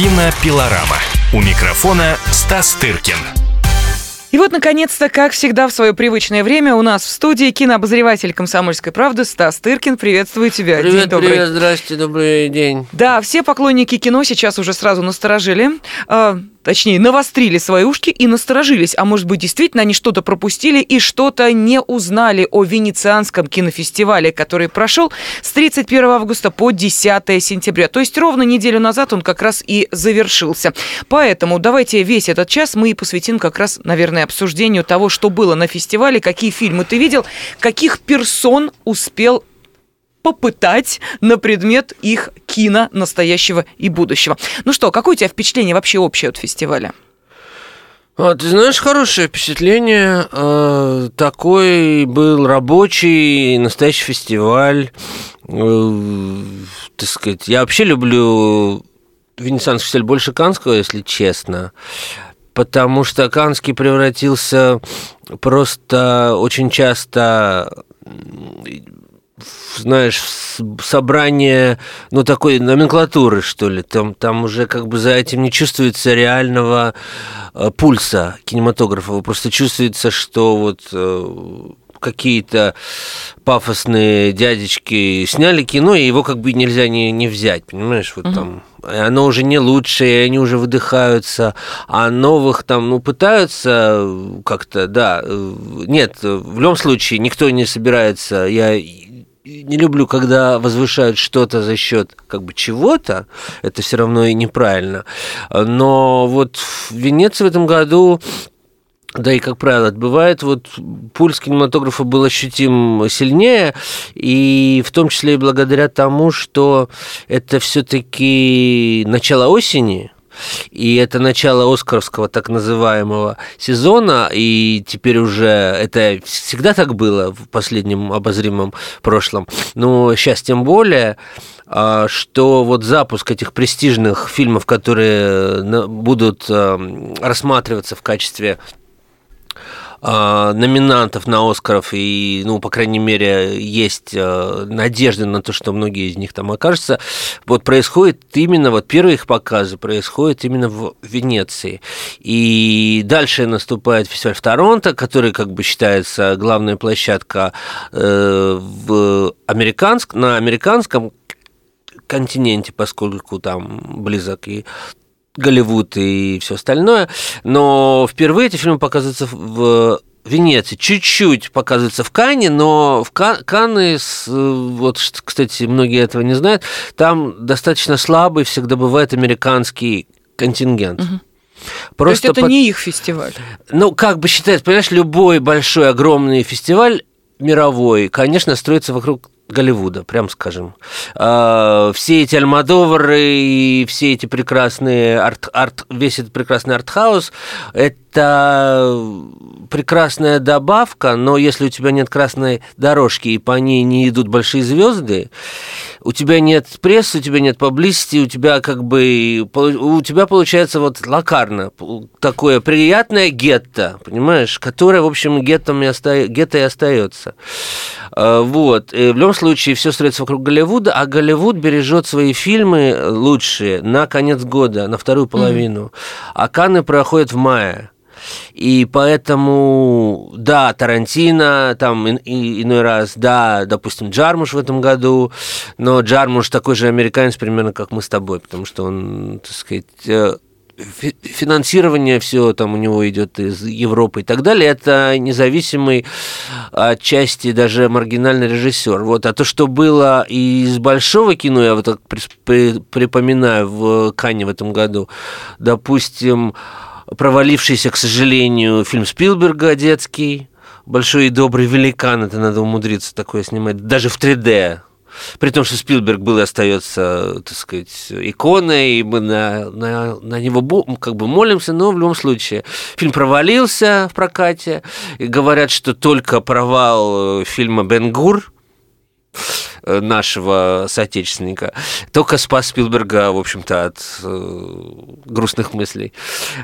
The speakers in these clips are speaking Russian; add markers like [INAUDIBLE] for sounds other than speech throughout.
Кинопилорама. У микрофона Стас Тыркин. И вот, наконец-то, как всегда, в свое привычное время у нас в студии кинообозреватель «Комсомольской правды» Стас Тыркин. Приветствую тебя. Привет, День добрый. привет, здрасте, добрый день. Да, все поклонники кино сейчас уже сразу насторожили. Точнее, навострили свои ушки и насторожились. А может быть, действительно, они что-то пропустили и что-то не узнали о Венецианском кинофестивале, который прошел с 31 августа по 10 сентября. То есть ровно неделю назад он как раз и завершился. Поэтому давайте весь этот час мы и посвятим как раз, наверное, обсуждению того, что было на фестивале, какие фильмы ты видел, каких персон успел попытать на предмет их кино настоящего и будущего. Ну что, какое у тебя впечатление вообще общее от фестиваля? А, ты знаешь, хорошее впечатление. Э, такой был рабочий настоящий фестиваль. Э, так сказать, я вообще люблю Венецианский фестиваль больше Канского, если честно. Потому что Канский превратился просто очень часто знаешь, собрание, ну, такой номенклатуры, что ли. Там, там уже как бы за этим не чувствуется реального э, пульса кинематографа. Просто чувствуется, что вот э, какие-то пафосные дядечки сняли кино, и его как бы нельзя не, не взять, понимаешь, вот угу. там оно уже не лучшее, они уже выдыхаются, а новых там, ну, пытаются как-то, да, э, нет, в любом случае никто не собирается, я не люблю, когда возвышают что-то за счет как бы чего-то, это все равно и неправильно. Но вот в Венеции в этом году да и, как правило, бывает, вот пульс кинематографа был ощутим сильнее, и в том числе и благодаря тому, что это все-таки начало осени, и это начало Оскаровского так называемого сезона, и теперь уже это всегда так было в последнем обозримом прошлом, но сейчас тем более, а, что вот запуск этих престижных фильмов, которые будут а, рассматриваться в качестве номинантов на Оскаров, и, ну, по крайней мере, есть а, надежда на то, что многие из них там окажутся, вот происходит именно, вот первые их показы происходят именно в Венеции. И дальше наступает фестиваль в Торонто, который как бы считается главная площадка э, в американск, на американском континенте, поскольку там близок и Голливуд и все остальное. Но впервые эти фильмы показываются в Венеции. Чуть-чуть показываются в Кане, но в Кан Канны, вот, кстати, многие этого не знают, там достаточно слабый всегда бывает американский контингент. Угу. Просто То есть это под... не их фестиваль? Ну, как бы считается, понимаешь, любой большой, огромный фестиваль мировой, конечно, строится вокруг Голливуда, прям скажем. А, все эти Альмадовары и все эти прекрасные арт, арт, весь этот прекрасный артхаус, это прекрасная добавка, но если у тебя нет красной дорожки и по ней не идут большие звезды, у тебя нет прессы, у тебя нет поблизости, у тебя как бы у тебя получается вот лакарно такое приятное гетто, понимаешь, которое в общем гетто и остается. А, вот и в любом случае все строится вокруг Голливуда, а Голливуд бережет свои фильмы лучшие на конец года, на вторую половину, mm-hmm. а Канны проходят в мае. И поэтому, да, Тарантино, там и, и, иной раз, да, допустим, Джармуш в этом году, но Джармуш такой же американец примерно, как мы с тобой, потому что он, так сказать, э, финансирование все там у него идет из Европы и так далее, это независимый отчасти даже маргинальный режиссер. Вот, а то, что было из большого кино, я вот так припоминаю в Кане в этом году, допустим, провалившийся, к сожалению, фильм Спилберга детский, «Большой и добрый великан», это надо умудриться такое снимать, даже в 3D, при том, что Спилберг был и остается, так сказать, иконой, и мы на, на, на него как бы молимся, но в любом случае фильм провалился в прокате. И говорят, что только провал э, фильма «Бенгур», нашего соотечественника, только спас Спилберга, в общем-то, от э, грустных мыслей.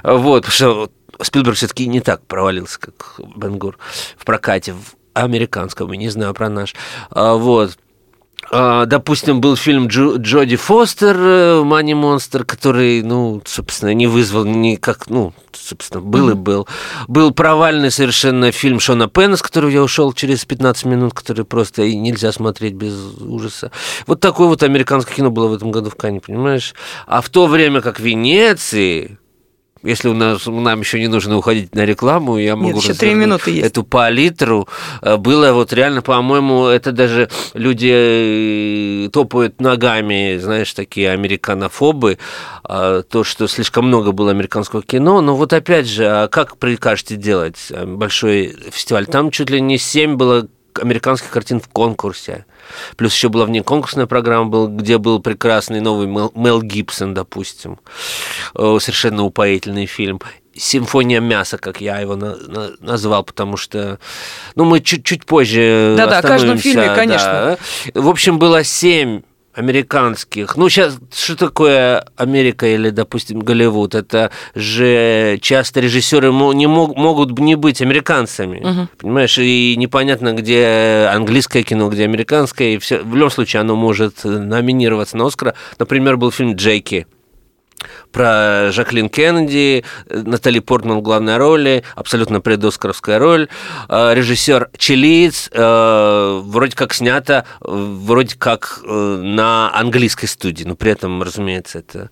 Вот, потому что Спилберг все-таки не так провалился, как Бенгур в прокате, в американском, не знаю про наш. А, вот. А, допустим, был фильм Джо, Джоди Фостер э, «Мани Монстр», который, ну, собственно, не вызвал никак, ну, собственно, был mm-hmm. и был. Был провальный совершенно фильм Шона Пенна, с которого я ушел через 15 минут, который просто и нельзя смотреть без ужаса. Вот такое вот американское кино было в этом году в Кане, понимаешь? А в то время как в Венеции если у нас, нам еще не нужно уходить на рекламу, я могу Нет, еще три минуты есть. эту палитру. Э, было вот реально, по-моему, это даже люди э, топают ногами, знаешь, такие американофобы, а, то, что слишком много было американского кино. Но вот опять же, а как прикажете делать э, большой фестиваль? Там чуть ли не семь было американских картин в конкурсе. Плюс еще была внеконкурсная программа, был, где был прекрасный новый Мел, Мел Гибсон, допустим. Совершенно упоительный фильм симфония мяса, как я его на, на, назвал, потому что, ну, мы чуть-чуть позже Да-да, о каждом фильме, конечно. Да. В общем, было семь американских. Ну, сейчас, что такое Америка или, допустим, Голливуд? Это же часто режиссеры не мог, могут не быть американцами. Угу. Понимаешь, и непонятно, где английское кино, где американское. И все, в любом случае оно может номинироваться на Оскара. Например, был фильм Джейки про Жаклин Кеннеди, Натали Портман в главной роли, абсолютно предоскаровская роль. Э, Режиссер чилиец, э, вроде как снято, вроде как э, на английской студии, но при этом, разумеется, это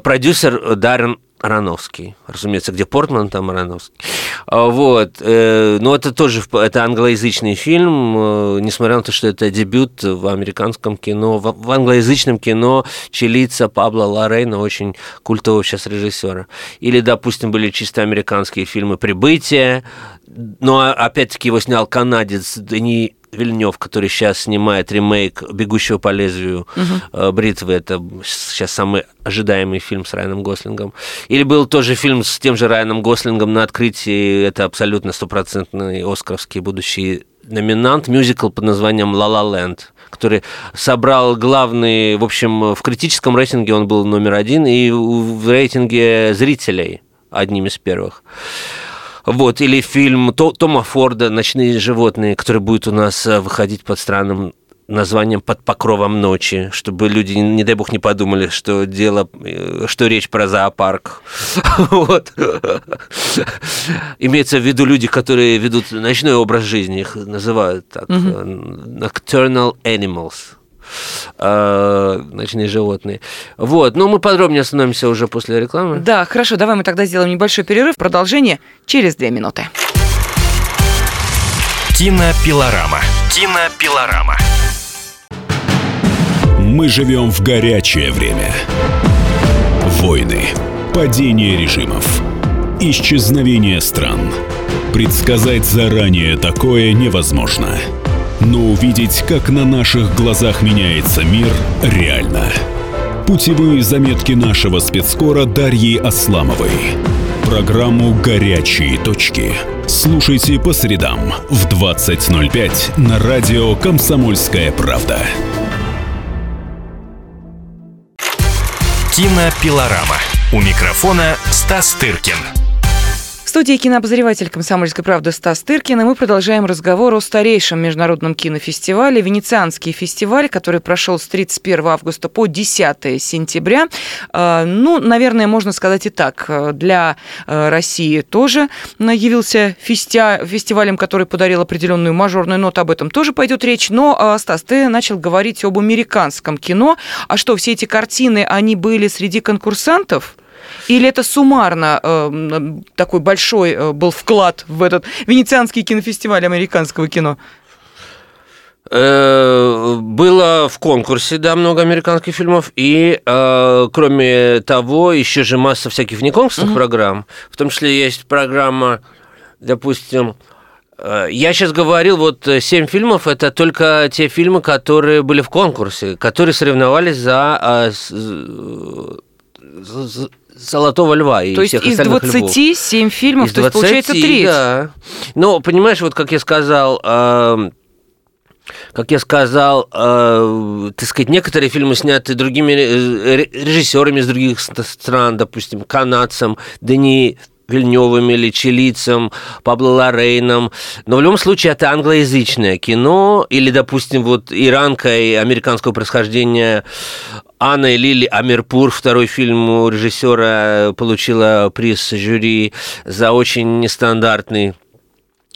продюсер Даррен Ароновский, разумеется, где Портман, там Ароновский. А, вот. Э, но это тоже это англоязычный фильм, э, несмотря на то, что это дебют в американском кино, в англоязычном кино чилийца Пабло Лорейна, очень культового сейчас режиссера. Или, допустим, были чисто американские фильмы «Прибытие», но опять-таки его снял канадец Дани Вильнев, который сейчас снимает ремейк «Бегущего по лезвию угу. бритвы». Это сейчас самый ожидаемый фильм с Райаном Гослингом. Или был тоже фильм с тем же Райаном Гослингом на открытии. Это абсолютно стопроцентный оскаровский будущий номинант, мюзикл под названием «Ла Ла Ленд», который собрал главный, в общем, в критическом рейтинге он был номер один, и в рейтинге зрителей одним из первых. Вот, или фильм Тома Форда «Ночные животные», который будет у нас э, выходить под странным названием «Под покровом ночи», чтобы люди, не дай бог, не подумали, что дело, э, что речь про зоопарк. [LAUGHS] Вот. Имеется в виду люди, которые ведут ночной образ жизни, их называют так, э, nocturnal animals э, ночные животные. Вот, но мы подробнее остановимся уже после рекламы. Да, хорошо, давай мы тогда сделаем небольшой перерыв. Продолжение через две минуты. Кинопилорама. Кинопилорама. Мы живем в горячее время. Войны, падение режимов, исчезновение стран. Предсказать заранее такое невозможно. Но увидеть, как на наших глазах меняется мир, реально. Путевые заметки нашего спецскора Дарьи Асламовой. Программу «Горячие точки». Слушайте по средам в 20.05 на радио «Комсомольская правда». Кинопилорама. У микрофона Стас Тыркин студии кинообозреватель «Комсомольской правды» Стас Тыркин, и мы продолжаем разговор о старейшем международном кинофестивале «Венецианский фестиваль», который прошел с 31 августа по 10 сентября. А, ну, наверное, можно сказать и так. Для а, России тоже явился фестивалем, который подарил определенную мажорную ноту. Об этом тоже пойдет речь. Но, а, Стас, ты начал говорить об американском кино. А что, все эти картины, они были среди конкурсантов? Или это суммарно э, такой большой э, был вклад в этот Венецианский кинофестиваль американского кино? Э, было в конкурсе, да, много американских фильмов, и э, кроме того, еще же масса всяких внеконкурсных угу. программ, в том числе есть программа, допустим, э, я сейчас говорил, вот семь фильмов, это только те фильмы, которые были в конкурсе, которые соревновались за, за Золотого льва и то есть всех из 27 львов. фильмов, из 20, то есть получается треть. Да. Но, понимаешь, вот как я сказал, э, как я сказал, э, так сказать, некоторые фильмы сняты другими режиссерами из других стран, допустим, канадцем Дени Вильневым или Чилицем, Пабло Лорейном. Но в любом случае это англоязычное кино, или, допустим, вот иранка и американского происхождения Анна и Лили Амирпур, второй фильм у режиссера, получила приз жюри за очень нестандартный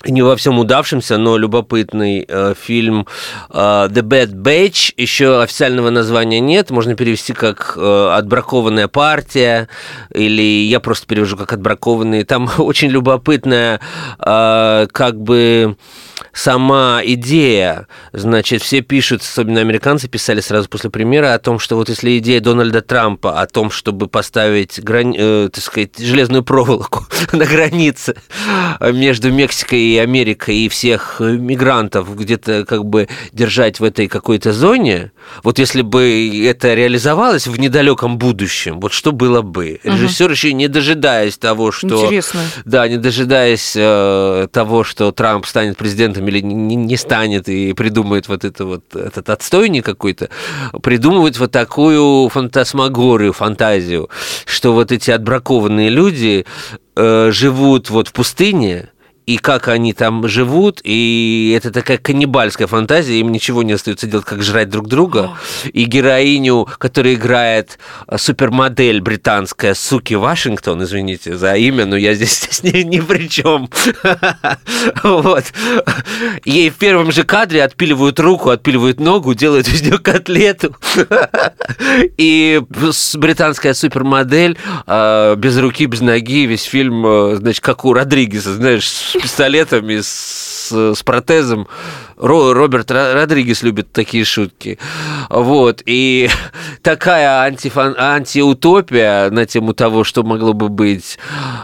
не во всем удавшимся, но любопытный э, фильм э, The Bad Batch. Еще официального названия нет. Можно перевести как э, «Отбракованная партия» или я просто перевожу как «Отбракованные». Там [LAUGHS] очень любопытная э, как бы сама идея, значит, все пишут, особенно американцы писали сразу после премьеры о том, что вот если идея Дональда Трампа о том, чтобы поставить, грани... э, так сказать, железную проволоку [LAUGHS] на границе между Мексикой и Америкой и всех мигрантов где-то как бы держать в этой какой-то зоне, вот если бы это реализовалось в недалеком будущем, вот что было бы? Режиссер угу. еще не дожидаясь того, что... Интересно. Да, не дожидаясь э, того, что Трамп станет президентом президентом или не, не станет и придумает вот это вот этот отстойник какой-то, придумывает вот такую фантасмагорию, фантазию, что вот эти отбракованные люди э, живут вот в пустыне, и как они там живут, и это такая каннибальская фантазия, им ничего не остается делать, как жрать друг друга. И героиню, которая играет э, супермодель британская Суки Вашингтон, извините за имя, но я здесь, [LAUGHS] здесь ни, ни при чем. [LAUGHS] Вот. Ей в первом же кадре отпиливают руку, отпиливают ногу, делают из нее котлету. [LAUGHS] И британская супермодель э, без руки, без ноги, весь фильм, э, значит, как у Родригеса, знаешь, пистолетами, с, с протезом. Роберт Родригес любит такие шутки. Вот. И [LAUGHS] такая антифан, антиутопия на тему того, что могло бы быть,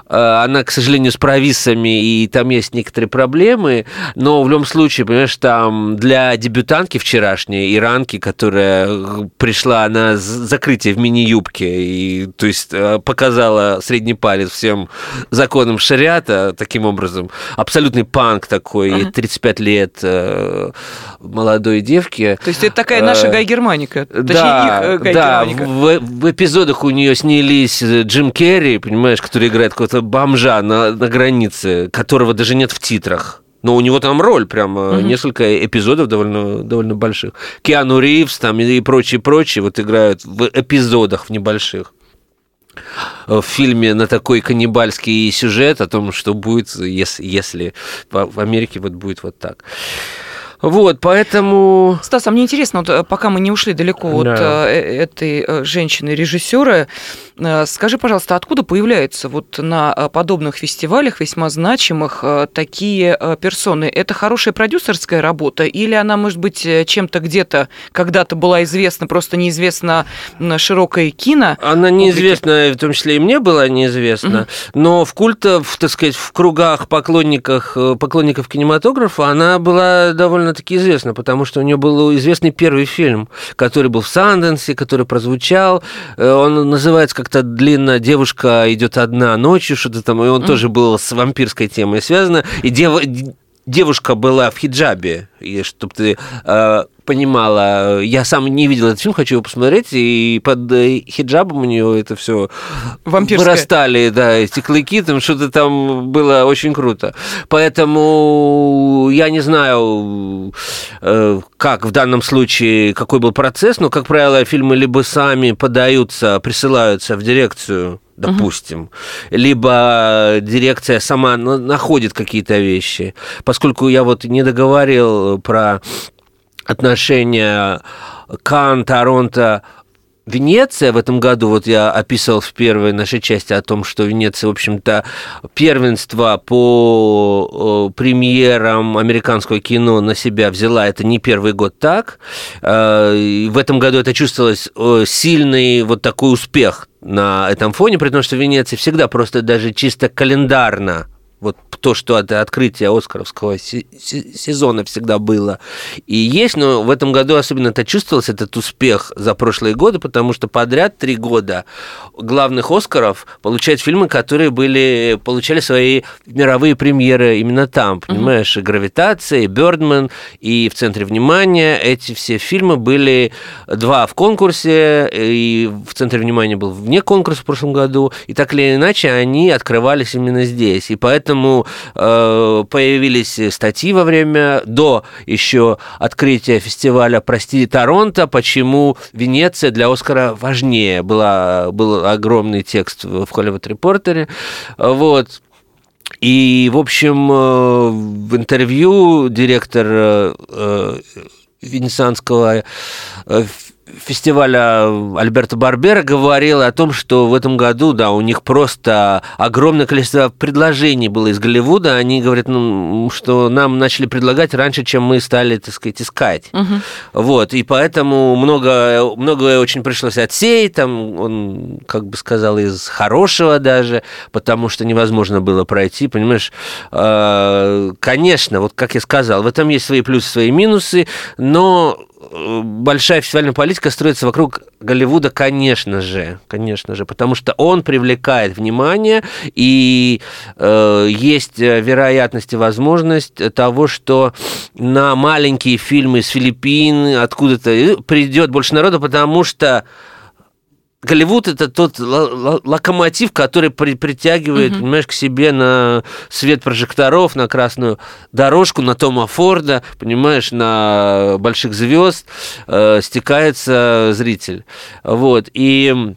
э, она, к сожалению, с провисами, и там есть некоторые проблемы, но в любом случае, понимаешь, там для дебютантки вчерашней, иранки, которая пришла на закрытие в мини-юбке, и, то есть э, показала средний палец всем законам шариата, таким образом, абсолютный панк такой, ага. 35 лет, э, молодой девки. То есть это такая наша э, Гай Германика, точнее да, их Гай да, Германика. В, в эпизодах у нее снялись Джим Керри, понимаешь, который играет какого-то бомжа на, на границе, которого даже нет в титрах. Но у него там роль, прямо угу. несколько эпизодов довольно, довольно больших. Киану Ривз там и прочие, прочие вот играют в эпизодах в небольших в фильме на такой каннибальский сюжет о том, что будет, если, если в Америке вот будет вот так. Вот, поэтому... Стас, а мне интересно, вот, э, пока мы не ушли далеко да. от э, этой э, женщины-режиссера, скажи, пожалуйста, откуда появляются вот на подобных фестивалях весьма значимых такие персоны? Это хорошая продюсерская работа или она, может быть, чем-то где-то когда-то была известна, просто неизвестна широкой кино? Она неизвестна, в том числе и мне была неизвестна, угу. но в культах, так сказать, в кругах поклонников, поклонников кинематографа она была довольно довольно-таки известна, потому что у нее был известный первый фильм, который был в Санденсе, который прозвучал. Э, он называется как-то длинно «Девушка идет одна ночью», что-то там, и он mm. тоже был с вампирской темой связано. И дев девушка была в хиджабе, и чтобы ты э, понимала, я сам не видел этот фильм, хочу его посмотреть, и под э, хиджабом у нее это все вырастали, да, эти клыки, там что-то там было очень круто. Поэтому я не знаю, э, как в данном случае, какой был процесс, но, как правило, фильмы либо сами подаются, присылаются в дирекцию допустим, угу. либо дирекция сама находит какие-то вещи. Поскольку я вот не договорил про отношения Кан, Торонто, Венеция в этом году, вот я описывал в первой нашей части о том, что Венеция, в общем-то, первенство по премьерам американского кино на себя взяла. Это не первый год так. Э, в этом году это чувствовалось сильный вот такой успех на этом фоне, при том, что Венеция всегда просто даже чисто календарно Вот то, что это открытие Оскаровского сезона всегда было и есть, но в этом году особенно это чувствовалось, этот успех за прошлые годы, потому что подряд три года главных Оскаров получают фильмы, которые были, получали свои мировые премьеры именно там, понимаешь, и «Гравитация», и «Бёрдман», и «В центре внимания». Эти все фильмы были два в конкурсе, и «В центре внимания» был вне конкурса в прошлом году, и так или иначе они открывались именно здесь. И поэтому э, появились статьи во время, до еще открытия фестиваля «Прости, Торонто», почему Венеция для Оскара важнее. Была, был огромный текст в Hollywood Reporter. Вот. И, в общем, э, в интервью директор э, Венецианского фестиваля Альберта Барбера говорил о том, что в этом году, да, у них просто огромное количество предложений было из Голливуда. Они говорят, ну, что нам начали предлагать раньше, чем мы стали, так сказать, искать. Угу. Вот, и поэтому много, многое очень пришлось отсеять, там, он, как бы сказал, из хорошего даже, потому что невозможно было пройти, понимаешь. А, конечно, вот как я сказал, в этом есть свои плюсы, свои минусы, но большая фестивальная политика строится вокруг Голливуда, конечно же, конечно же, потому что он привлекает внимание, и э, есть вероятность и возможность того, что на маленькие фильмы с Филиппин откуда-то придет больше народа, потому что Голливуд это тот локомотив, который при, притягивает, угу. понимаешь, к себе на свет прожекторов, на красную дорожку, на Тома Форда, понимаешь, на больших звезд э, стекается зритель. Вот. И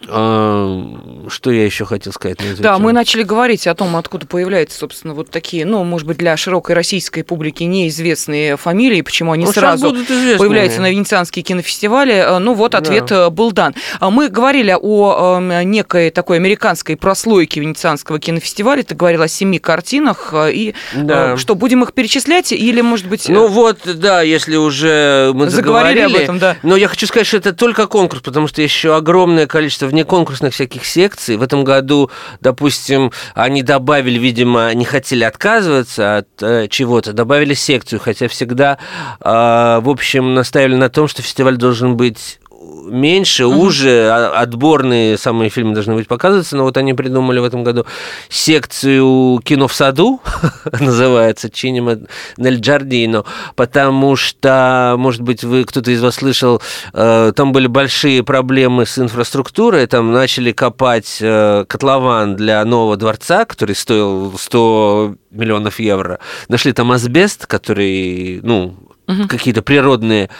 что я еще хотел сказать? Да, мы начали говорить о том, откуда появляются, собственно, вот такие, ну, может быть, для широкой российской публики неизвестные фамилии, почему они ну, сразу появляются на Венецианские кинофестивали. А, ну, вот ответ да. Э, был дан. А мы говорили о некой такой американской прослойке Венецианского кинофестиваля. Ты говорил о семи картинах. И да. что, будем их перечислять или, может быть... Ну, вот, да, если уже мы заговорили, заговорили об этом, да. Но я хочу сказать, что это только конкурс, потому что еще огромное количество вне конкурсных всяких секций. В этом году, допустим, они добавили, видимо, не хотели отказываться от э, чего-то, добавили секцию, хотя всегда, э, в общем, наставили на том, что фестиваль должен быть меньше, угу. уже отборные самые фильмы должны быть показываться, но вот они придумали в этом году секцию кино в саду, [LAUGHS] называется Чинема Нель Джардино, потому что, может быть, вы кто-то из вас слышал, э, там были большие проблемы с инфраструктурой, там начали копать э, котлован для нового дворца, который стоил 100 миллионов евро. Нашли там асбест, который, ну, угу. какие-то природные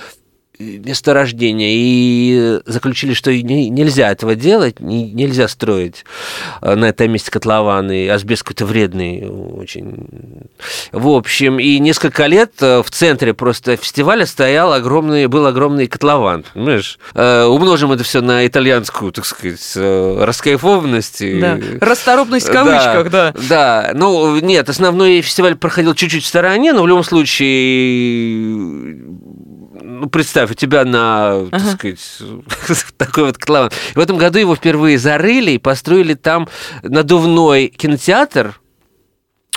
месторождения и заключили, что нельзя этого делать, нельзя строить э, на этом месте котлованы, асбест какой-то вредный очень. В общем, и несколько лет э, в центре просто фестиваля стоял огромный, был огромный котлован, понимаешь? Э, умножим это все на итальянскую, так сказать, раскайфованность. Да. Расторопность в кавычках, да. Да, да. ну нет, основной фестиваль проходил чуть-чуть в стороне, но в любом случае ну, представь, у тебя на, ага. так сказать, [LAUGHS] такой вот котлован. В этом году его впервые зарыли и построили там надувной кинотеатр,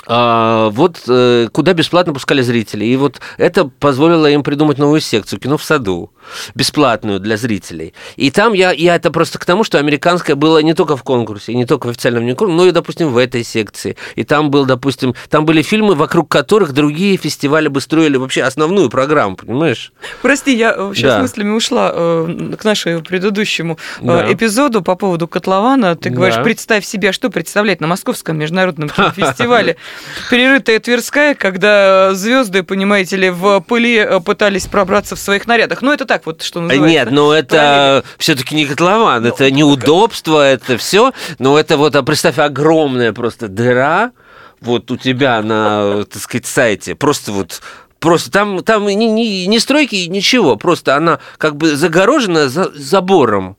а, вот э, куда бесплатно пускали зрителей. И вот это позволило им придумать новую секцию кино в саду, бесплатную для зрителей. И там я, я это просто к тому, что американское было не только в конкурсе, не только в официальном конкурсе, но и, допустим, в этой секции. И там был, допустим, там были фильмы, вокруг которых другие фестивали бы строили вообще основную программу, понимаешь? Прости, я сейчас да. мыслями ушла э, к нашему предыдущему э, да. эпизоду по поводу котлована. Ты говоришь, да. представь себе, что представлять на Московском международном фестивале [LAUGHS] перерытая Тверская, когда звезды, понимаете ли, в пыли э, пытались пробраться в своих нарядах. Ну, это так вот, что называется. Нет, но ну, это все-таки не котлован, это ну, неудобство, это все. Но это вот, а представь, огромная просто дыра, вот у тебя на, так сказать, сайте, просто вот Просто там, там не, не, не стройки, ничего. Просто она как бы загорожена за, забором.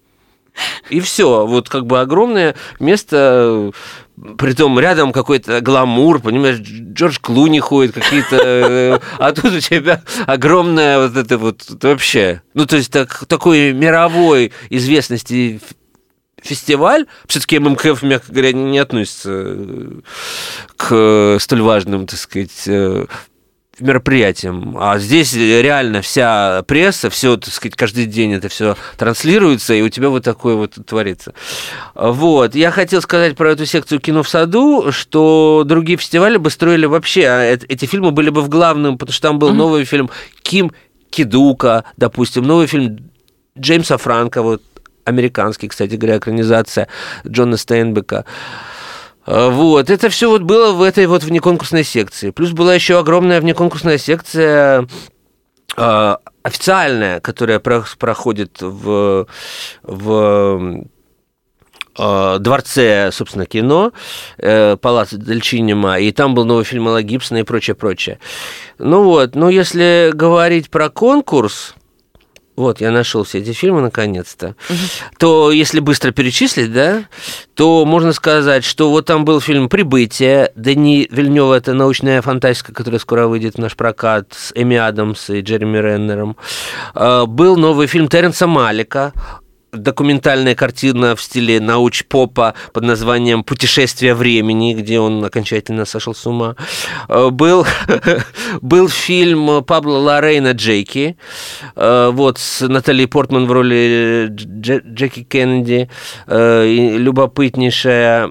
И все. Вот как бы огромное место Притом рядом какой-то гламур, понимаешь, Джордж Клуни ходит, какие-то... Э, а тут у тебя огромная вот это вот вообще... Ну, то есть так, такой мировой известности фестиваль, все-таки ММКФ, мягко говоря, не, относится э, к столь важным, так сказать, э, мероприятием. А здесь реально вся пресса, все, так сказать, каждый день это все транслируется, и у тебя вот такое вот творится. Вот. Я хотел сказать про эту секцию кино в саду, что другие фестивали бы строили вообще, а эти фильмы были бы в главном, потому что там был mm-hmm. новый фильм Ким Кидука, допустим, новый фильм Джеймса Франка, вот американский, кстати говоря, экранизация Джона Стейнбека. А, вот, это все вот было в этой вот внеконкурсной секции. Плюс была еще огромная внеконкурсная секция э, официальная, которая про проходит в, в э, дворце, собственно, кино, э, Палаццо Дельчинема, и там был новый фильм Мела Гибсона и прочее, прочее. Ну вот, но если говорить про конкурс, вот, я нашел все эти фильмы наконец-то, угу. то если быстро перечислить, да, то можно сказать, что вот там был фильм «Прибытие», Дани Вильнева, это научная фантастика, которая скоро выйдет в наш прокат с Эми Адамс и Джереми Реннером. А, был новый фильм Теренса Малика документальная картина в стиле науч-попа под названием «Путешествие времени», где он окончательно сошел с ума. Э, был, [LAUGHS] был фильм Пабло Лорейна «Джеки», э, вот, с Натальей Портман в роли Джеки Кеннеди, э, любопытнейшая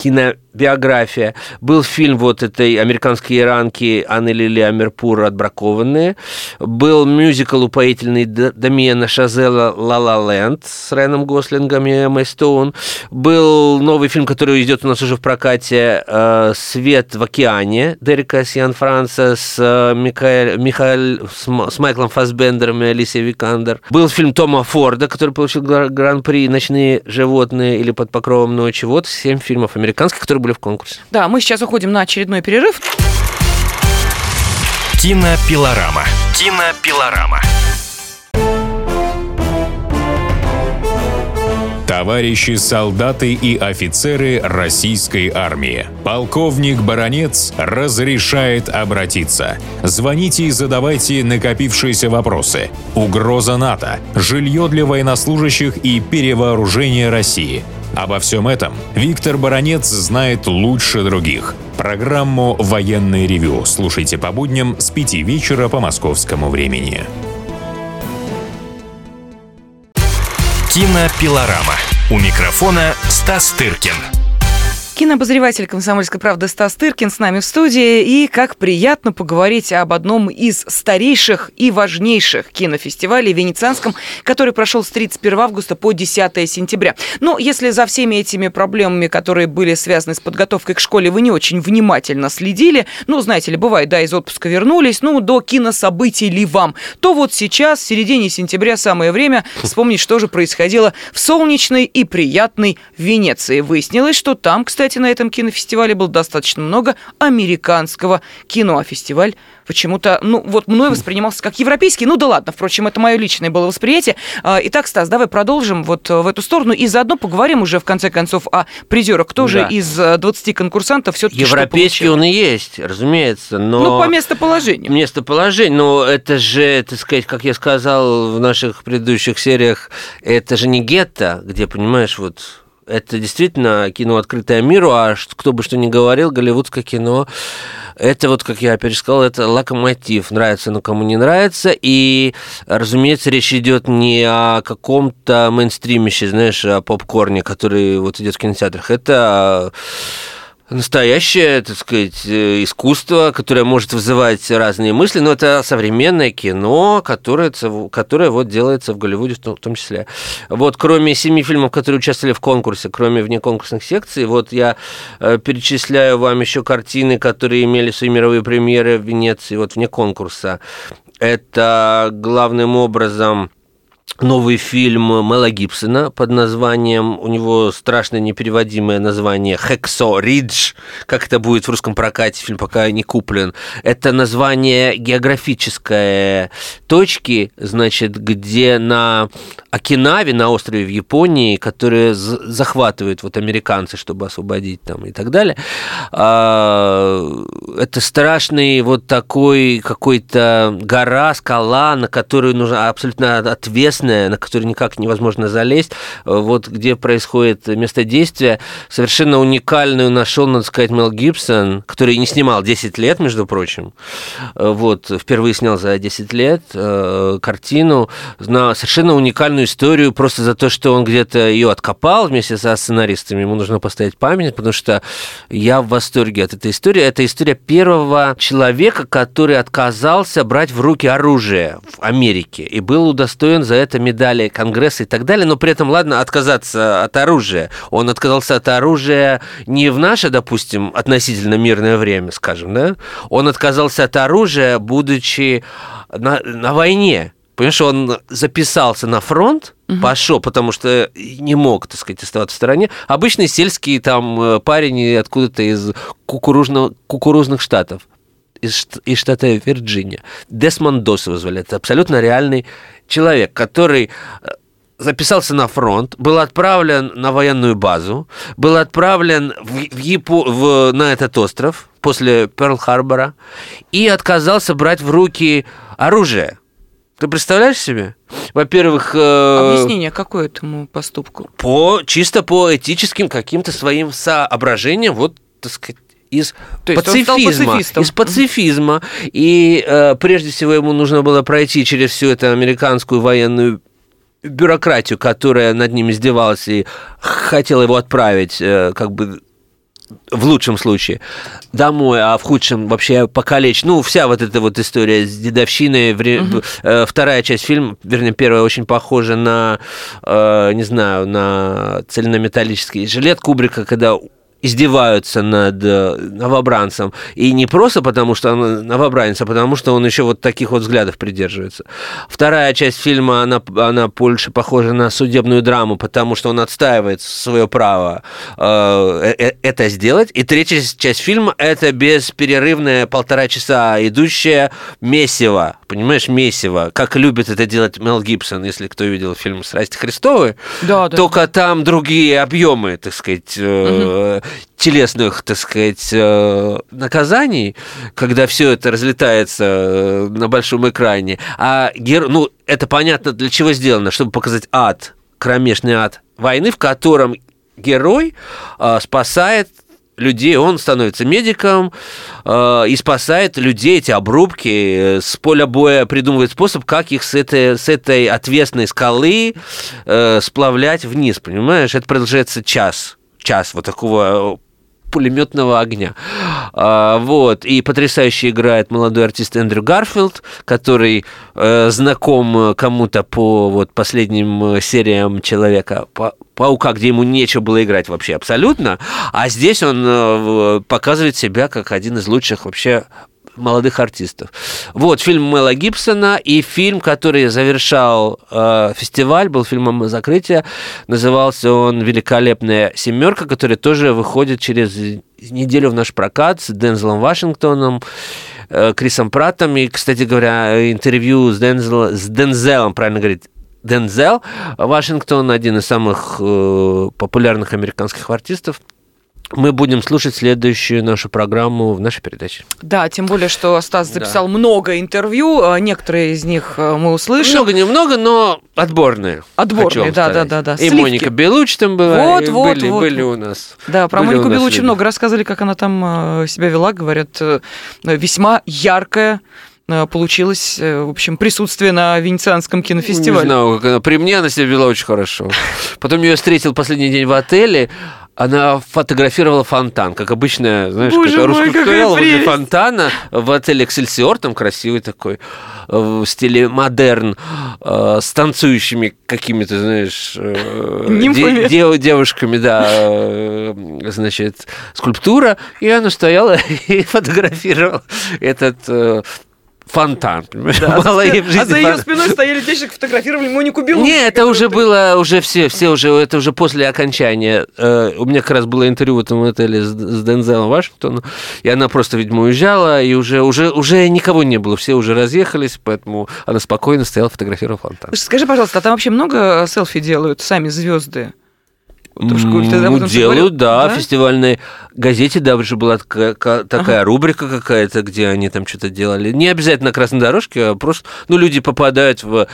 кино биография. Был фильм вот этой американской иранки Анны Лили Амирпур «Отбракованные». Был мюзикл упоительный Дамиена Шазела «Ла Ла Ленд» с Райаном Гослингом и Эммой Стоун. Был новый фильм, который идет у нас уже в прокате э, «Свет в океане» Дерека Сиан Франца с, э, Михаэль, Михаэль, с, Майклом Фасбендером и Алисией Викандер. Был фильм Тома Форда, который получил гран-при «Ночные животные» или «Под покровом ночи». Вот семь фильмов американских, которые были в конкурсе. Да, мы сейчас уходим на очередной перерыв. Кинопилорама. Кинопилорама. Товарищи солдаты и офицеры российской армии. Полковник Баронец разрешает обратиться. Звоните и задавайте накопившиеся вопросы. Угроза НАТО, жилье для военнослужащих и перевооружение России – Обо всем этом Виктор Баранец знает лучше других. Программу «Военный ревю» слушайте по будням с 5 вечера по московскому времени. Кинопилорама. У микрофона Стас Тыркин. Кинообозреватель «Комсомольской правды» Стас Тыркин с нами в студии. И как приятно поговорить об одном из старейших и важнейших кинофестивалей Венецианском, который прошел с 31 августа по 10 сентября. Но если за всеми этими проблемами, которые были связаны с подготовкой к школе, вы не очень внимательно следили, ну, знаете ли, бывает, да, из отпуска вернулись, ну, до кинособытий ли вам, то вот сейчас, в середине сентября, самое время вспомнить, что же происходило в солнечной и приятной Венеции. Выяснилось, что там, кстати, кстати, на этом кинофестивале было достаточно много американского кино, а фестиваль почему-то, ну, вот мной воспринимался как европейский. Ну да ладно, впрочем, это мое личное было восприятие. А, итак, Стас, давай продолжим вот в эту сторону и заодно поговорим уже, в конце концов, о призерах. Кто да. же из 20 э, конкурсантов все-таки Европейский он и есть, разумеется, но... Ну, по местоположению. Местоположение, но это же, так сказать, как я сказал в наших предыдущих сериях, это же не гетто, где, понимаешь, вот это действительно кино, открытое миру, а кто бы что ни говорил, голливудское кино, это вот, как я опять же сказал, это локомотив. Нравится, но кому не нравится. И, разумеется, речь идет не о каком-то мейнстримище, знаешь, о попкорне, который вот идет в кинотеатрах. Это настоящее, так сказать, э, искусство, которое может вызывать разные мысли, но это современное кино, которое, которое вот делается в Голливуде в том числе. Вот кроме семи фильмов, которые участвовали в конкурсе, кроме внеконкурсных секций, вот я э, перечисляю вам еще картины, которые имели свои мировые премьеры в Венеции, вот вне конкурса. Это главным образом новый фильм Мела Гибсона под названием, у него страшно непереводимое название «Хексо Ридж», как это будет в русском прокате, фильм пока не куплен. Это название географической точки, значит, где на Окинаве, на острове в Японии, которые захватывают вот американцы, чтобы освободить там и так далее. А, это страшный вот такой какой-то гора, скала, на которую нужно абсолютно отвес тесная, на которую никак невозможно залезть. Вот где происходит место действия. Совершенно уникальную нашел, надо сказать, Мел Гибсон, который не снимал 10 лет, между прочим. Вот, впервые снял за 10 лет э, картину на совершенно уникальную историю, просто за то, что он где-то ее откопал вместе со сценаристами. Ему нужно поставить память, потому что я в восторге от этой истории. Это история первого человека, который отказался брать в руки оружие в Америке и был удостоен за это медали Конгресса и так далее. Но при этом, ладно, отказаться от оружия. Он отказался от оружия не в наше, допустим, относительно мирное время, скажем, да? Он отказался от оружия, будучи на, на войне. Понимаешь, он записался на фронт, угу. пошел, потому что не мог, так сказать, оставаться в стороне. Обычный сельский там э, парень откуда-то из кукурузного, кукурузных штатов из, из штата Вирджиния. Десмонд Дос его звали. Это абсолютно реальный человек, который э, записался на фронт, был отправлен на военную базу, был отправлен в, в Япо, в, на этот остров после Перл-Харбора и отказался брать в руки оружие. Ты представляешь себе? Во-первых... Э, Объяснение какое этому поступку? По, чисто по этическим каким-то своим соображениям, вот, так сказать, из То пацифизма, из пацифизма. И э, прежде всего ему нужно было пройти через всю эту американскую военную бюрократию, которая над ним издевалась и хотела его отправить э, как бы в лучшем случае домой, а в худшем вообще покалечь. Ну, вся вот эта вот история с дедовщиной. Угу. Вторая часть фильма, вернее, первая очень похожа на, э, не знаю, на цельнометаллический жилет Кубрика, когда издеваются над э, новобранцем. И не просто потому, что он новобранец, а потому, что он еще вот таких вот взглядов придерживается. Вторая часть фильма, она, она больше похожа на судебную драму, потому что он отстаивает свое право э, э, это сделать. И третья часть фильма – это бесперерывное полтора часа идущее месиво, понимаешь, месиво, как любит это делать Мел Гибсон, если кто видел фильм «Страсти Христовы», да, да. только там другие объемы, так сказать, угу телесных, так сказать, э, наказаний, когда все это разлетается э, на большом экране. А гер... ну, это понятно, для чего сделано, чтобы показать ад, кромешный ад войны, в котором герой э, спасает людей, он становится медиком э, и спасает людей, эти обрубки, с поля боя придумывает способ, как их с этой, с этой отвесной скалы э, сплавлять вниз, понимаешь? Это продолжается час час вот такого э, пулеметного огня. А, вот. И потрясающе играет молодой артист Эндрю Гарфилд, который э, знаком кому-то по вот, последним э, сериям Человека Паука, где ему нечего было играть вообще абсолютно. А здесь он э, показывает себя как один из лучших вообще молодых артистов. Вот фильм Мэла Гибсона и фильм, который завершал э, фестиваль, был фильмом закрытия, назывался он «Великолепная семерка», который тоже выходит через неделю в наш прокат с Дензелом Вашингтоном, э, Крисом Праттом. И, кстати говоря, интервью с, Дензел, с Дензелом, правильно говорить, Дензел Вашингтон, один из самых э, популярных американских артистов, мы будем слушать следующую нашу программу в нашей передаче. Да, тем более, что Стас записал да. много интервью, а некоторые из них э, мы услышим. Много, немного, но отборные. Отборные, да, да, да, да. И Сливки. Моника Белуч там была, вот, вот, были, вот. были у нас. Да, про Монику Белуч много рассказывали, как она там э, себя вела, говорят, э, весьма яркая получилось, в общем, присутствие на Венецианском кинофестивале. Не знаю, как она. При мне она себя вела очень хорошо. Потом я ее встретил последний день в отеле, она фотографировала фонтан, как обычно, знаешь, Боже как русская стояла возле фонтана в отеле «Эксельсиор», там красивый такой, в стиле модерн, э, с танцующими какими-то, знаешь, э, де- девушками, да, э, значит, скульптура, и она стояла [LAUGHS] и фотографировала этот фонтан, Да. Мало ей в жизни а за ее спиной стояли девочек, фотографировали Монику Белу. Не, это уже было, уже все, все уже, это уже после окончания. Э, у меня как раз было интервью в этом отеле с, с Дензелом Вашингтоном, и она просто, видимо, уезжала, и уже, уже, уже никого не было, все уже разъехались, поэтому она спокойно стояла, фотографировала фонтан. Скажи, пожалуйста, а там вообще много селфи делают сами звезды? Ну, делают, да, да, в фестивальной газете даже была такая, такая ага. рубрика какая-то, где они там что-то делали. Не обязательно на красной дорожке, а просто, ну, люди попадают в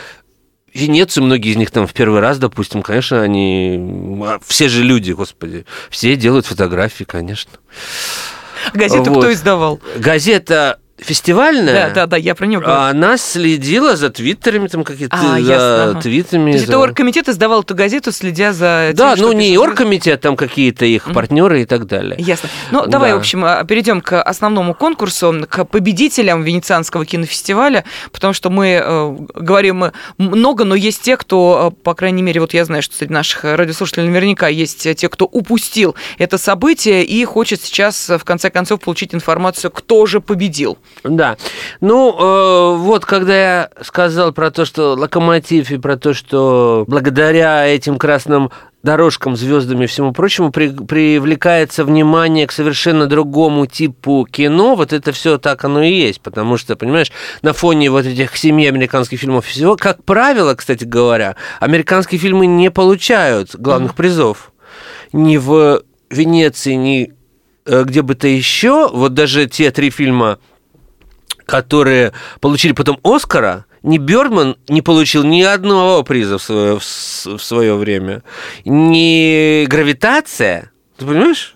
Венецию, многие из них там в первый раз, допустим, конечно, они... а, Все же люди, господи. Все делают фотографии, конечно. Газету Вот. кто издавал? Газета фестивальная, Да, да, да, я про нее говорю. а она следила за твиттерами, там какие-то, А, ясно, ага. твитами. То есть это за- оргкомитет издавал эту газету, следя за тем, Да, ну не пишут оргкомитет, там какие-то их партнеры и так далее. Ясно. Ну, давай, Да. в общем, а, перейдем к основному конкурсу, к победителям Венецианского кинофестиваля, потому что мы э, говорим много, но есть те, кто, э, по крайней мере, вот я знаю, что среди наших радиослушателей наверняка есть те, кто упустил это событие и хочет сейчас, э, в конце концов, получить информацию, кто же победил. Да. Ну, э, вот когда я сказал про то, что локомотив и про то, что благодаря этим красным дорожкам, звездам и всему прочему при- привлекается внимание к совершенно другому типу кино, вот это все так оно и есть, потому что, понимаешь, на фоне вот этих семи американских фильмов и всего, как правило, кстати говоря, американские фильмы не получают главных призов ни в Венеции, ни э, где бы то еще. Вот даже те три фильма, которые получили потом Оскара, ни Бёрдман не получил ни одного приза в свое, в свое время, ни Гравитация, ты понимаешь?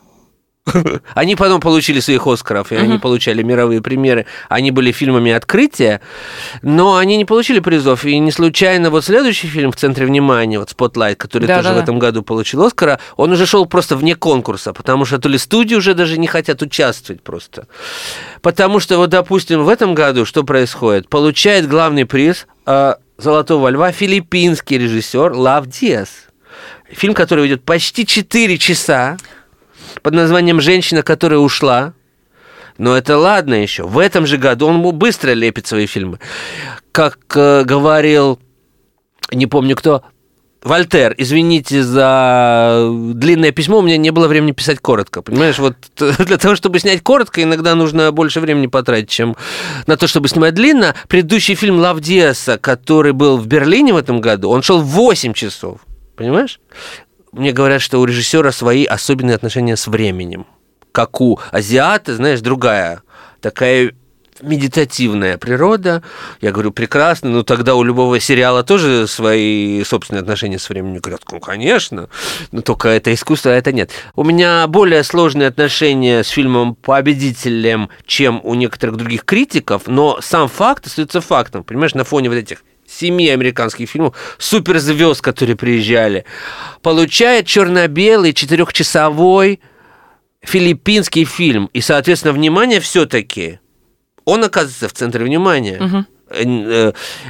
[LAUGHS] Они потом получили своих Оскаров, и они получали мировые премьеры. Они были фильмами открытия, но они не получили призов. И не случайно вот следующий фильм в центре внимания, вот Spotlight, который Да, тоже да, в этом году получил Оскара, он уже шел просто вне конкурса, потому что то ли студии уже даже не хотят участвовать просто. Потому что, вот, допустим, в этом году что происходит? Получает главный приз э, Золотого льва филиппинский режиссер Лав Диас. Фильм, который идет почти 4 часа под названием «Женщина, которая ушла». Но это ладно еще. В этом же году он быстро лепит свои фильмы. Как э, говорил, не помню кто, Вольтер, извините за длинное письмо, у меня не было времени писать коротко. Понимаешь, вот [LAUGHS] для того, чтобы снять коротко, иногда нужно больше времени потратить, чем на то, чтобы снимать длинно. Предыдущий фильм Лав Диаса, который был в Берлине в этом году, он шел 8 часов. Понимаешь? Мне говорят, что у режиссера свои особенные отношения с временем. Как у азиата, знаешь, другая такая медитативная природа. Я говорю, прекрасно, но тогда у любого сериала тоже свои собственные отношения с временем. Говорят, ну, конечно, но только это искусство, а это нет. У меня более сложные отношения с фильмом «Победителем», чем у некоторых других критиков, но сам факт остается фактом. Понимаешь, на фоне вот этих семи американских фильмов, суперзвезд, которые приезжали, получает черно-белый четырехчасовой филиппинский фильм. И, соответственно, внимание все-таки он оказывается в центре внимания. Э,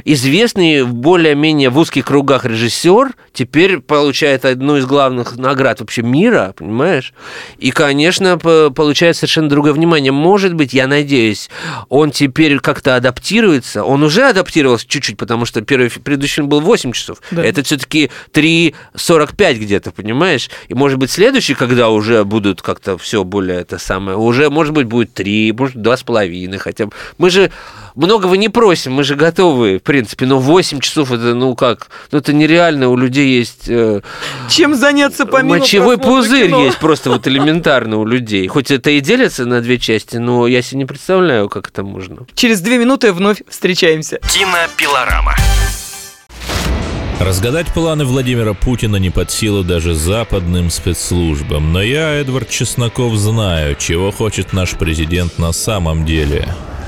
Известный более-менее в узких кругах режиссер теперь получает одну из главных наград вообще мира, понимаешь? И, конечно, получает совершенно другое внимание. Может быть, я надеюсь, он теперь как-то адаптируется. Он уже адаптировался чуть-чуть, потому что первый предыдущий был 8 часов. Да. Это все-таки 3.45 где-то, понимаешь? И, может быть, следующий, когда уже будут как-то все более это самое, уже, может быть, будет 3, может, 2,5 хотя бы. Мы же многого не просим, мы же готовы, в принципе, но 8 часов это, ну как, ну это нереально, у людей есть... э, Чем заняться помимо Мочевой пузырь кино? есть просто вот элементарно у людей. Хоть это и делится на две части, но я себе не представляю, как это можно. Через две минуты вновь встречаемся. Кинопилорама. Разгадать планы Владимира Путина не под силу даже западным спецслужбам. Но я, Эдвард Чесноков, знаю, чего хочет наш президент на самом деле.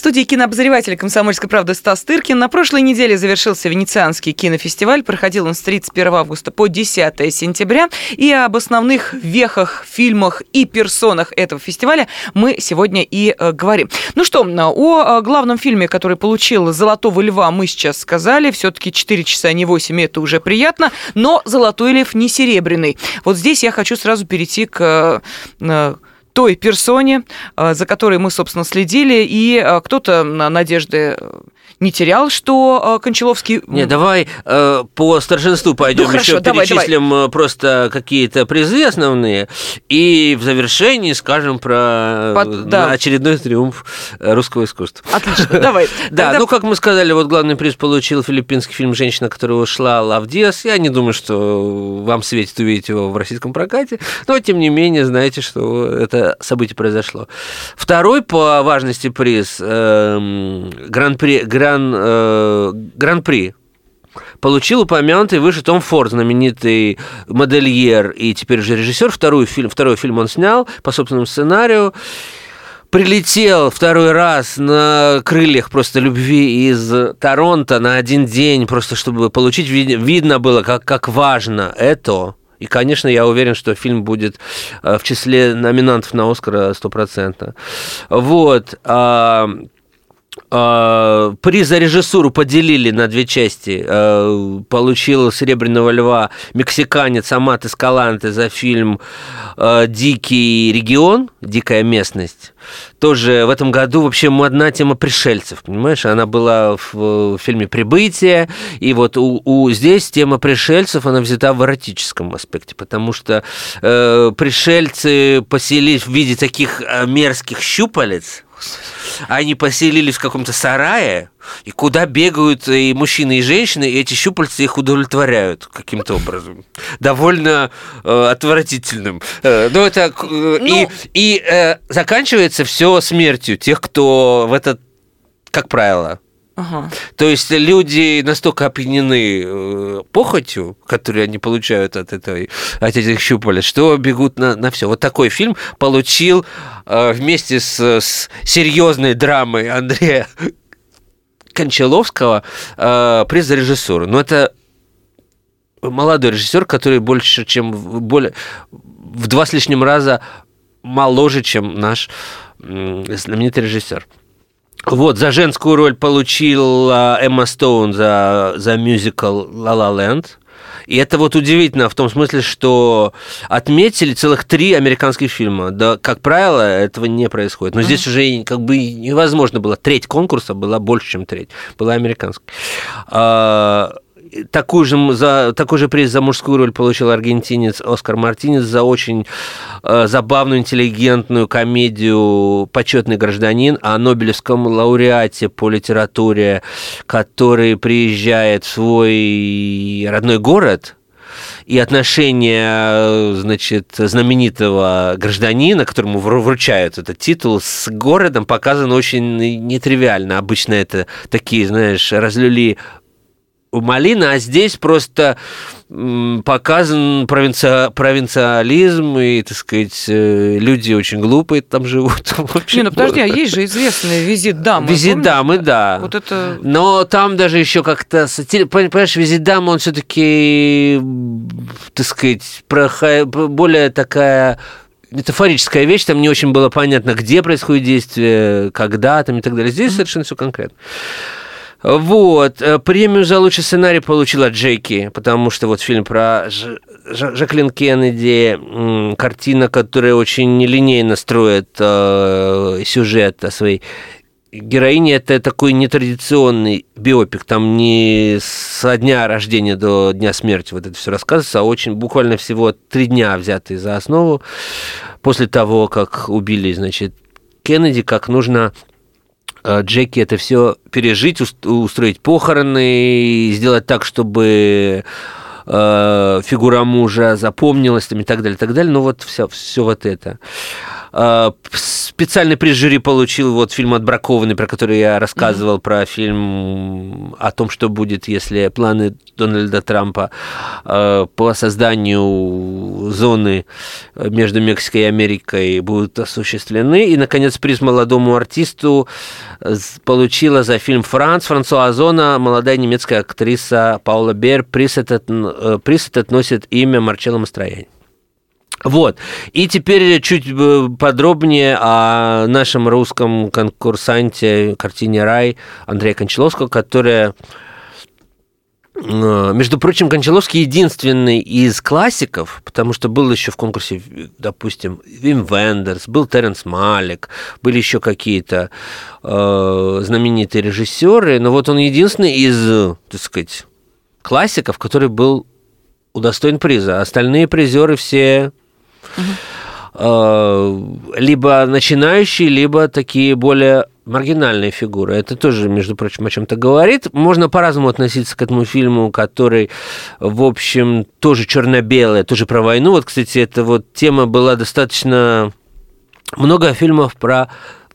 Студии кинообозреватель «Комсомольской правды» Стас Тыркин. На прошлой неделе завершился Венецианский кинофестиваль. Проходил он с 31 августа по 10 сентября. И об основных вехах, фильмах и персонах этого фестиваля мы сегодня и э, говорим. Ну что, о э, главном фильме, который получил «Золотого льва», мы сейчас сказали. Все-таки 4 часа, не 8, это уже приятно. Но «Золотой лев» не серебряный. Вот здесь я хочу сразу перейти к... э, той персоне, э, за которой мы, собственно, следили, и э, кто-то на надежды не терял, что э, Кончаловский... Не, давай э, по старшинству пойдем, Ну, еще перечислим давай. просто какие-то призы основные, и в завершении скажем про Под, да. очередной триумф русского искусства. Отлично, [LAUGHS] давай. Да, ну, как мы сказали, вот главный приз получил филиппинский фильм «Женщина, которая ушла» Лав Диас. Я не думаю, что вам светит увидеть его в российском прокате, но, тем не менее, знаете, что это событие произошло. Второй по важности приз э, Гран-при гран, э, Гран-при получил упомянутый выше Том Форд, знаменитый модельер и теперь же режиссер. Второй фильм, второй фильм он снял по собственному сценарию. Прилетел второй раз на крыльях просто любви из Торонто на один день, просто чтобы получить, видно было, как, как важно это. И, конечно, я уверен, что фильм будет э, в числе номинантов на Оскара стопроцентно. Вот. А, приз за режиссуру поделили на две части. А, получил «Серебряного льва» мексиканец Амат Эскаланте за фильм а, «Дикий регион», «Дикая местность». Тоже в этом году вообще одна тема пришельцев, понимаешь? Она была в фильме «Прибытие», и вот у, у здесь тема пришельцев, она взята в эротическом аспекте, потому что э, пришельцы поселились в виде таких мерзких щупалец, они поселились в каком-то сарае, и куда бегают и мужчины, и женщины, и эти щупальца их удовлетворяют каким-то образом. Довольно э, отвратительным. Э, но это... Э, ну... И, и э, заканчивается все смертью тех, кто в этот, как правило, Ага. То есть люди настолько опьянены э, похотью, которую они получают от, этой, от этих щупалец, что бегут на, на все. Вот такой фильм получил э, вместе с, с серьезной драмой Андрея Кончаловского э, приз за режиссуру. Но это молодой режиссер, который больше, чем более, в два с лишним раза моложе, чем наш знаменитый режиссер. Вот, за женскую роль получила Эмма Стоун за, за мюзикл «La La Land». И это вот удивительно в том смысле, что отметили целых три американских фильма. Да, как правило, этого не происходит. Но uh-huh. здесь уже как бы невозможно было. Треть конкурса была больше, чем треть. Была американская. Такую же, за, такой же приз за мужскую роль получил аргентинец Оскар Мартинес за очень э, забавную, интеллигентную комедию «Почетный гражданин» о Нобелевском лауреате по литературе, который приезжает в свой родной город – и отношения, значит, знаменитого гражданина, которому вручают этот титул, с городом показано очень нетривиально. Обычно это такие, знаешь, разлюли малина, а здесь просто показан провинци... провинциализм, и, так сказать, э, люди очень глупые там живут. [LAUGHS] Не, ну подожди, а есть же известный визит дамы. Визит помнишь? дамы, да. Вот это... Но там даже еще как-то... Понимаешь, визит дамы, он все-таки, так сказать, более такая метафорическая вещь, там не очень было понятно, где происходит действие, когда там и так далее. Здесь совершенно все конкретно. Вот. Э, премию за лучший сценарий получила Джеки, потому что вот фильм про Ж... Ж... Жаклин Кеннеди, картина, которая очень нелинейно строит э, сюжет о своей героине это такой нетрадиционный биопик, там не со дня рождения до дня смерти вот это все рассказывается, а очень буквально всего три дня взятые за основу после того, как убили, значит, Кеннеди, как нужно Джеки это все пережить, устроить похороны, сделать так, чтобы э, фигура мужа запомнилась там, и так далее, и так далее. Ну вот все, все вот это. Э, специальный приз жюри получил вот фильм «Отбракованный», про который я рассказывал, mm-hmm. про фильм о том, что будет, если планы Дональда Трампа э, по созданию зоны между Мексикой и Америкой будут осуществлены. И, наконец, приз молодому артисту получила за фильм «Франц» Франсуа Озона, молодая немецкая актриса Паула Бер. Приз этот, э, приз этот носит имя Марчелло Мастрояни. Вот. И теперь чуть э, подробнее о нашем русском конкурсанте картине «Рай» Андрея Кончаловского, которая Э, между прочим, Кончаловский единственный из классиков, потому что был еще в конкурсе, допустим, Вим Вендерс, был Теренс Малик, были еще какие-то э, знаменитые режиссеры, но вот он единственный из, так сказать, классиков, который был удостоен приза. Остальные призеры все э, либо начинающие, либо такие более маргинальные фигуры. Это тоже, между прочим, о чем-то говорит. Можно по-разному относиться к этому фильму, который, в общем, тоже черно-белый, тоже про войну. Вот, кстати, эта вот тема была достаточно много фильмов про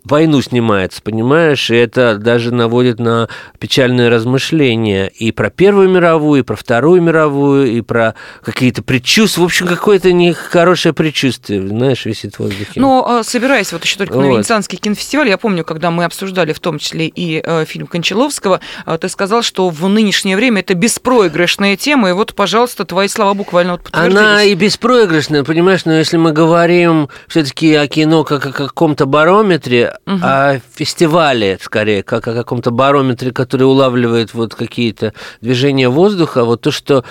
войну снимается, понимаешь? И это даже наводит на печальные размышления и про Первую мировую, и про Вторую мировую, и про какие-то предчувствия. В общем, какое-то нехорошее предчувствие, знаешь, висит в воздухе. Но а, собираясь вот еще только вот. на Венецианский кинофестиваль, я помню, когда мы обсуждали в том числе и э, фильм Кончаловского, э, ты сказал, что в нынешнее время это беспроигрышная тема, и вот, пожалуйста, твои слова буквально вот подтвердились. Она и беспроигрышная, понимаешь, но если мы говорим все-таки о кино как о каком-то барометре, угу. о фестивале, скорее, как о каком-то барометре, который улавливает вот какие-то движения воздуха, вот то, что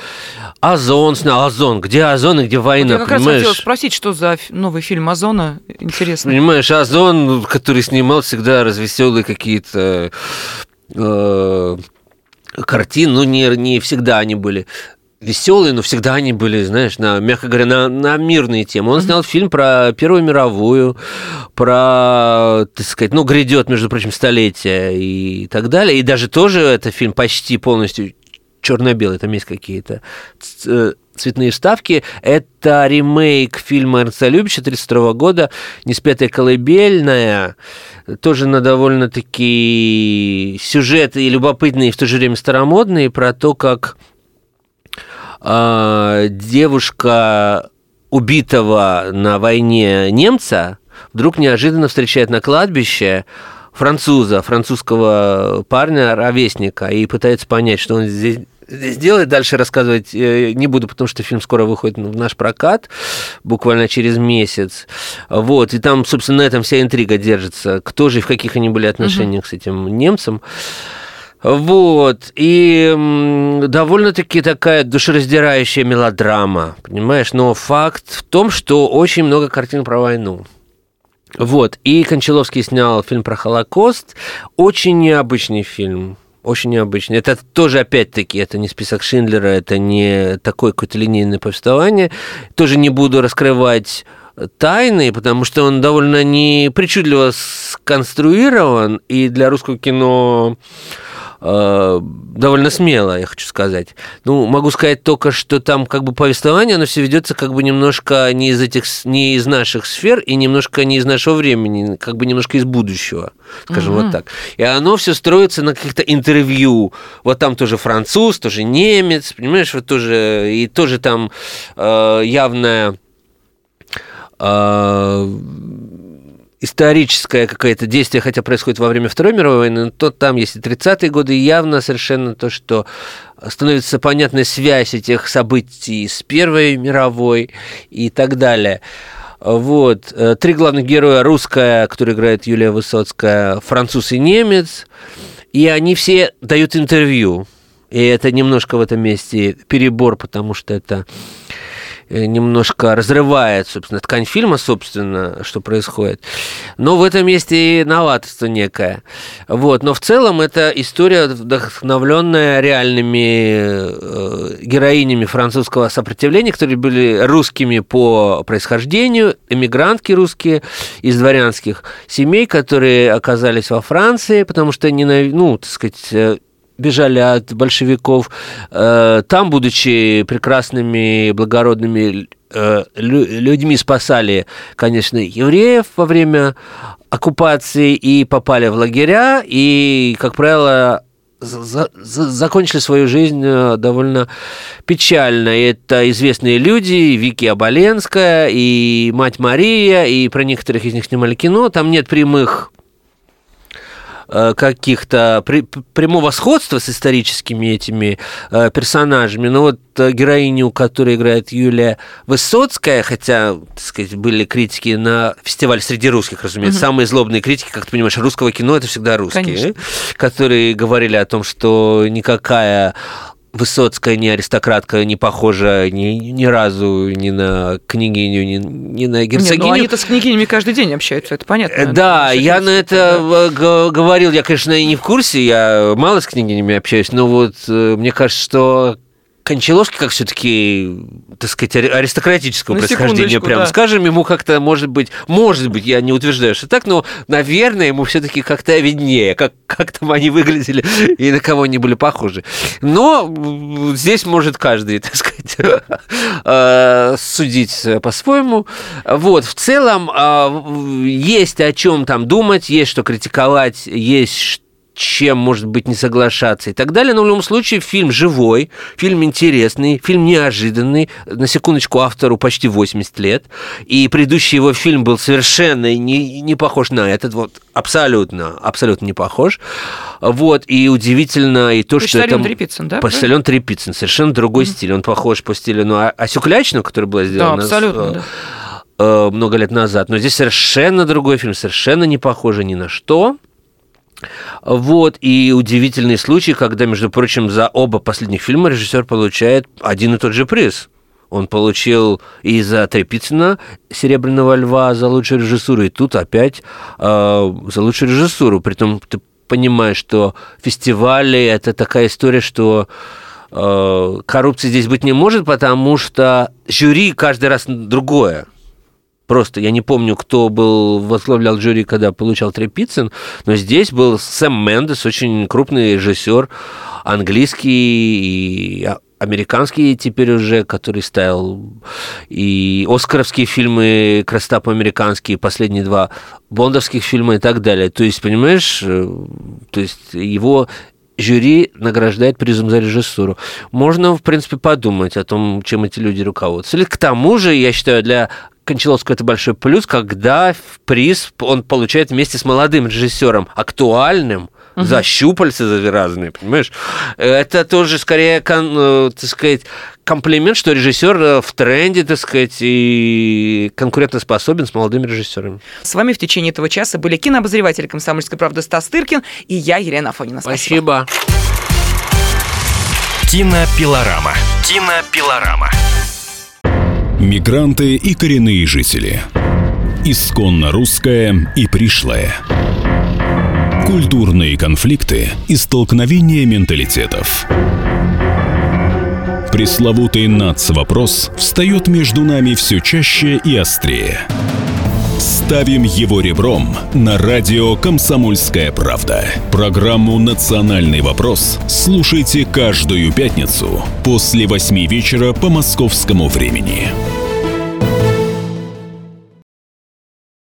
Озон Озон, где Озон и где война, вот я как понимаешь? раз хотела спросить, что за новый фильм Озона, интересно. Понимаешь, Озон, который снимал всегда развеселые какие-то э, картины, ну, не, не всегда они были веселые, но всегда они были, знаешь, на, мягко говоря, на, на мирные темы. Он снял фильм про Первую мировую, про, так сказать, ну, грядет, между прочим, столетие и так далее. И даже тоже это фильм почти полностью черно-белый, там есть какие-то э, цветные вставки. Это ремейк фильма Эрнста Любича 1932 года «Неспетая колыбельная». Тоже на довольно-таки сюжет и любопытный, и в то же время старомодный, про то, как э, девушка убитого на войне немца вдруг неожиданно встречает на кладбище француза, французского парня, ровесника, и пытается понять, что он здесь здесь делает. Дальше рассказывать э, не буду, потому что фильм скоро выходит в наш прокат, буквально через месяц. Вот, и там, собственно, на этом вся интрига держится. Кто же и в каких они были отношениях угу. с этим немцем. Вот. И довольно-таки такая душераздирающая мелодрама, понимаешь? Но факт в том, что очень много картин про войну. Вот. И Кончаловский снял фильм про Холокост. Очень необычный фильм. Очень необычный. Это тоже, опять-таки, это не список Шиндлера, это не такое какое-то линейное повествование. Тоже не буду раскрывать тайны, потому что он довольно непричудливо сконструирован, и для русского кино довольно смело, я хочу сказать. Ну, могу сказать только, что там как бы повествование, оно все ведется как бы немножко не из этих, не из наших сфер и немножко не из нашего времени, как бы немножко из будущего, скажем угу. вот так. И оно все строится на каких-то интервью. Вот там тоже француз, тоже немец, понимаешь, вот тоже и тоже там э, явная э, историческое какое-то действие, хотя происходит во время Второй мировой войны, то там есть и 30-е годы, и явно совершенно то, что становится понятная связь этих событий с Первой мировой и так далее. Вот. Э, три главных героя русская, которая играет Юлия Высоцкая, француз и немец. И они все дают интервью. И это немножко в этом месте перебор, потому что это немножко разрывает, собственно, ткань фильма, собственно, что происходит. Но в этом месте и новаторство некое. Вот. Но в целом это история, вдохновленная реальными э, героинями французского сопротивления, которые были русскими по происхождению, эмигрантки русские из дворянских семей, которые оказались во Франции, потому что, ну, так сказать, э, бежали от большевиков, э, там, будучи прекрасными, благородными э, людьми, спасали, конечно, евреев во время оккупации и попали в лагеря, и, как правило, за, за, закончили свою жизнь э, довольно печально. Это известные люди, Вики Оболенская, и мать Мария, и про некоторых из них снимали кино. Там нет прямых каких-то при, прямого сходства с историческими этими э, персонажами. Но вот э, героиню, которую играет Юлия Высоцкая, хотя, так сказать, были критики на фестиваль среди русских, разумеется, угу. самые злобные критики, как ты понимаешь, русского кино это всегда русские, Конечно. которые говорили о том, что никакая Высоцкая не аристократка, не похожа ни, ни разу ни на княгиню, ни, ни на герцогиню. Нет, ну они-то с княгинями каждый день общаются, это понятно. Э, да, я на это да. говорил, я, конечно, и не в курсе, я мало с княгинями общаюсь, но вот э, мне кажется, что Кончаловский, как все-таки, так сказать, аристократического На происхождения, прям да. скажем, ему как-то, может быть, может быть, я не утверждаю, что так, но, наверное, ему все-таки как-то виднее, как, как там они выглядели и на кого они были похожи. Но здесь может каждый, [LAUGHS] так сказать, э, судить по-своему. Вот, в целом, э, есть о чем там думать, есть что критиковать, есть что чем, может быть, не соглашаться и так далее. Но в любом случае фильм живой, фильм интересный, фильм неожиданный. На секундочку, автору почти 80 лет. И предыдущий его фильм был совершенно не, не похож на этот. Вот абсолютно, абсолютно не похож. Вот, и удивительно и то, что это... Трепицын, да? Почтальон Трепицын, совершенно другой mm-hmm. стиль. Он похож по стилю, ну, Асюклячну, который был сделан. Да, абсолютно, да э, много лет назад. Но здесь совершенно другой фильм, совершенно не похожий ни на что. Вот, и удивительный случай, когда, между прочим, за оба последних фильма режиссер получает один и тот же приз. Он получил и за Трепицына «Серебряного льва» за лучшую режиссуру, и тут опять э, за лучшую режиссуру. Притом ты понимаешь, что фестивали – это такая история, что э, коррупции здесь быть не может, потому что жюри каждый раз другое. Просто я не помню, кто был возглавлял жюри, когда получал Трепицын, но здесь был Сэм Мендес, очень крупный режиссер, английский и американский теперь уже, который ставил и оскаровские фильмы, красота по-американски, последние два бондовских фильма и так далее. То есть, понимаешь, э, то есть его жюри награждает призом за режиссуру. Можно, в принципе, подумать о том, чем эти люди руководствовали. К тому же, я считаю, для Кончаловского это большой плюс, когда приз он получает вместе с молодым режиссером, актуальным, угу. за щупальца за разные, понимаешь? Это тоже скорее, э, так сказать, комплимент, что режиссер э, в тренде, так сказать, и конкурентоспособен с молодыми режиссерами. С вами в течение этого часа были кинообозреватель «Комсомольской правды» Стас Тыркин и я, Елена Афонина. Спасибо. Спасибо. Кинопилорама. Кинопилорама. Мигранты и коренные жители. Исконно русская и пришлая. Культурные конфликты и столкновения менталитетов. Пресловутый НАЦ-вопрос встает между нами все чаще и острее. Ставим его ребром на радио «Комсомольская правда». Программу «Национальный вопрос» слушайте каждую пятницу после восьми вечера по московскому времени.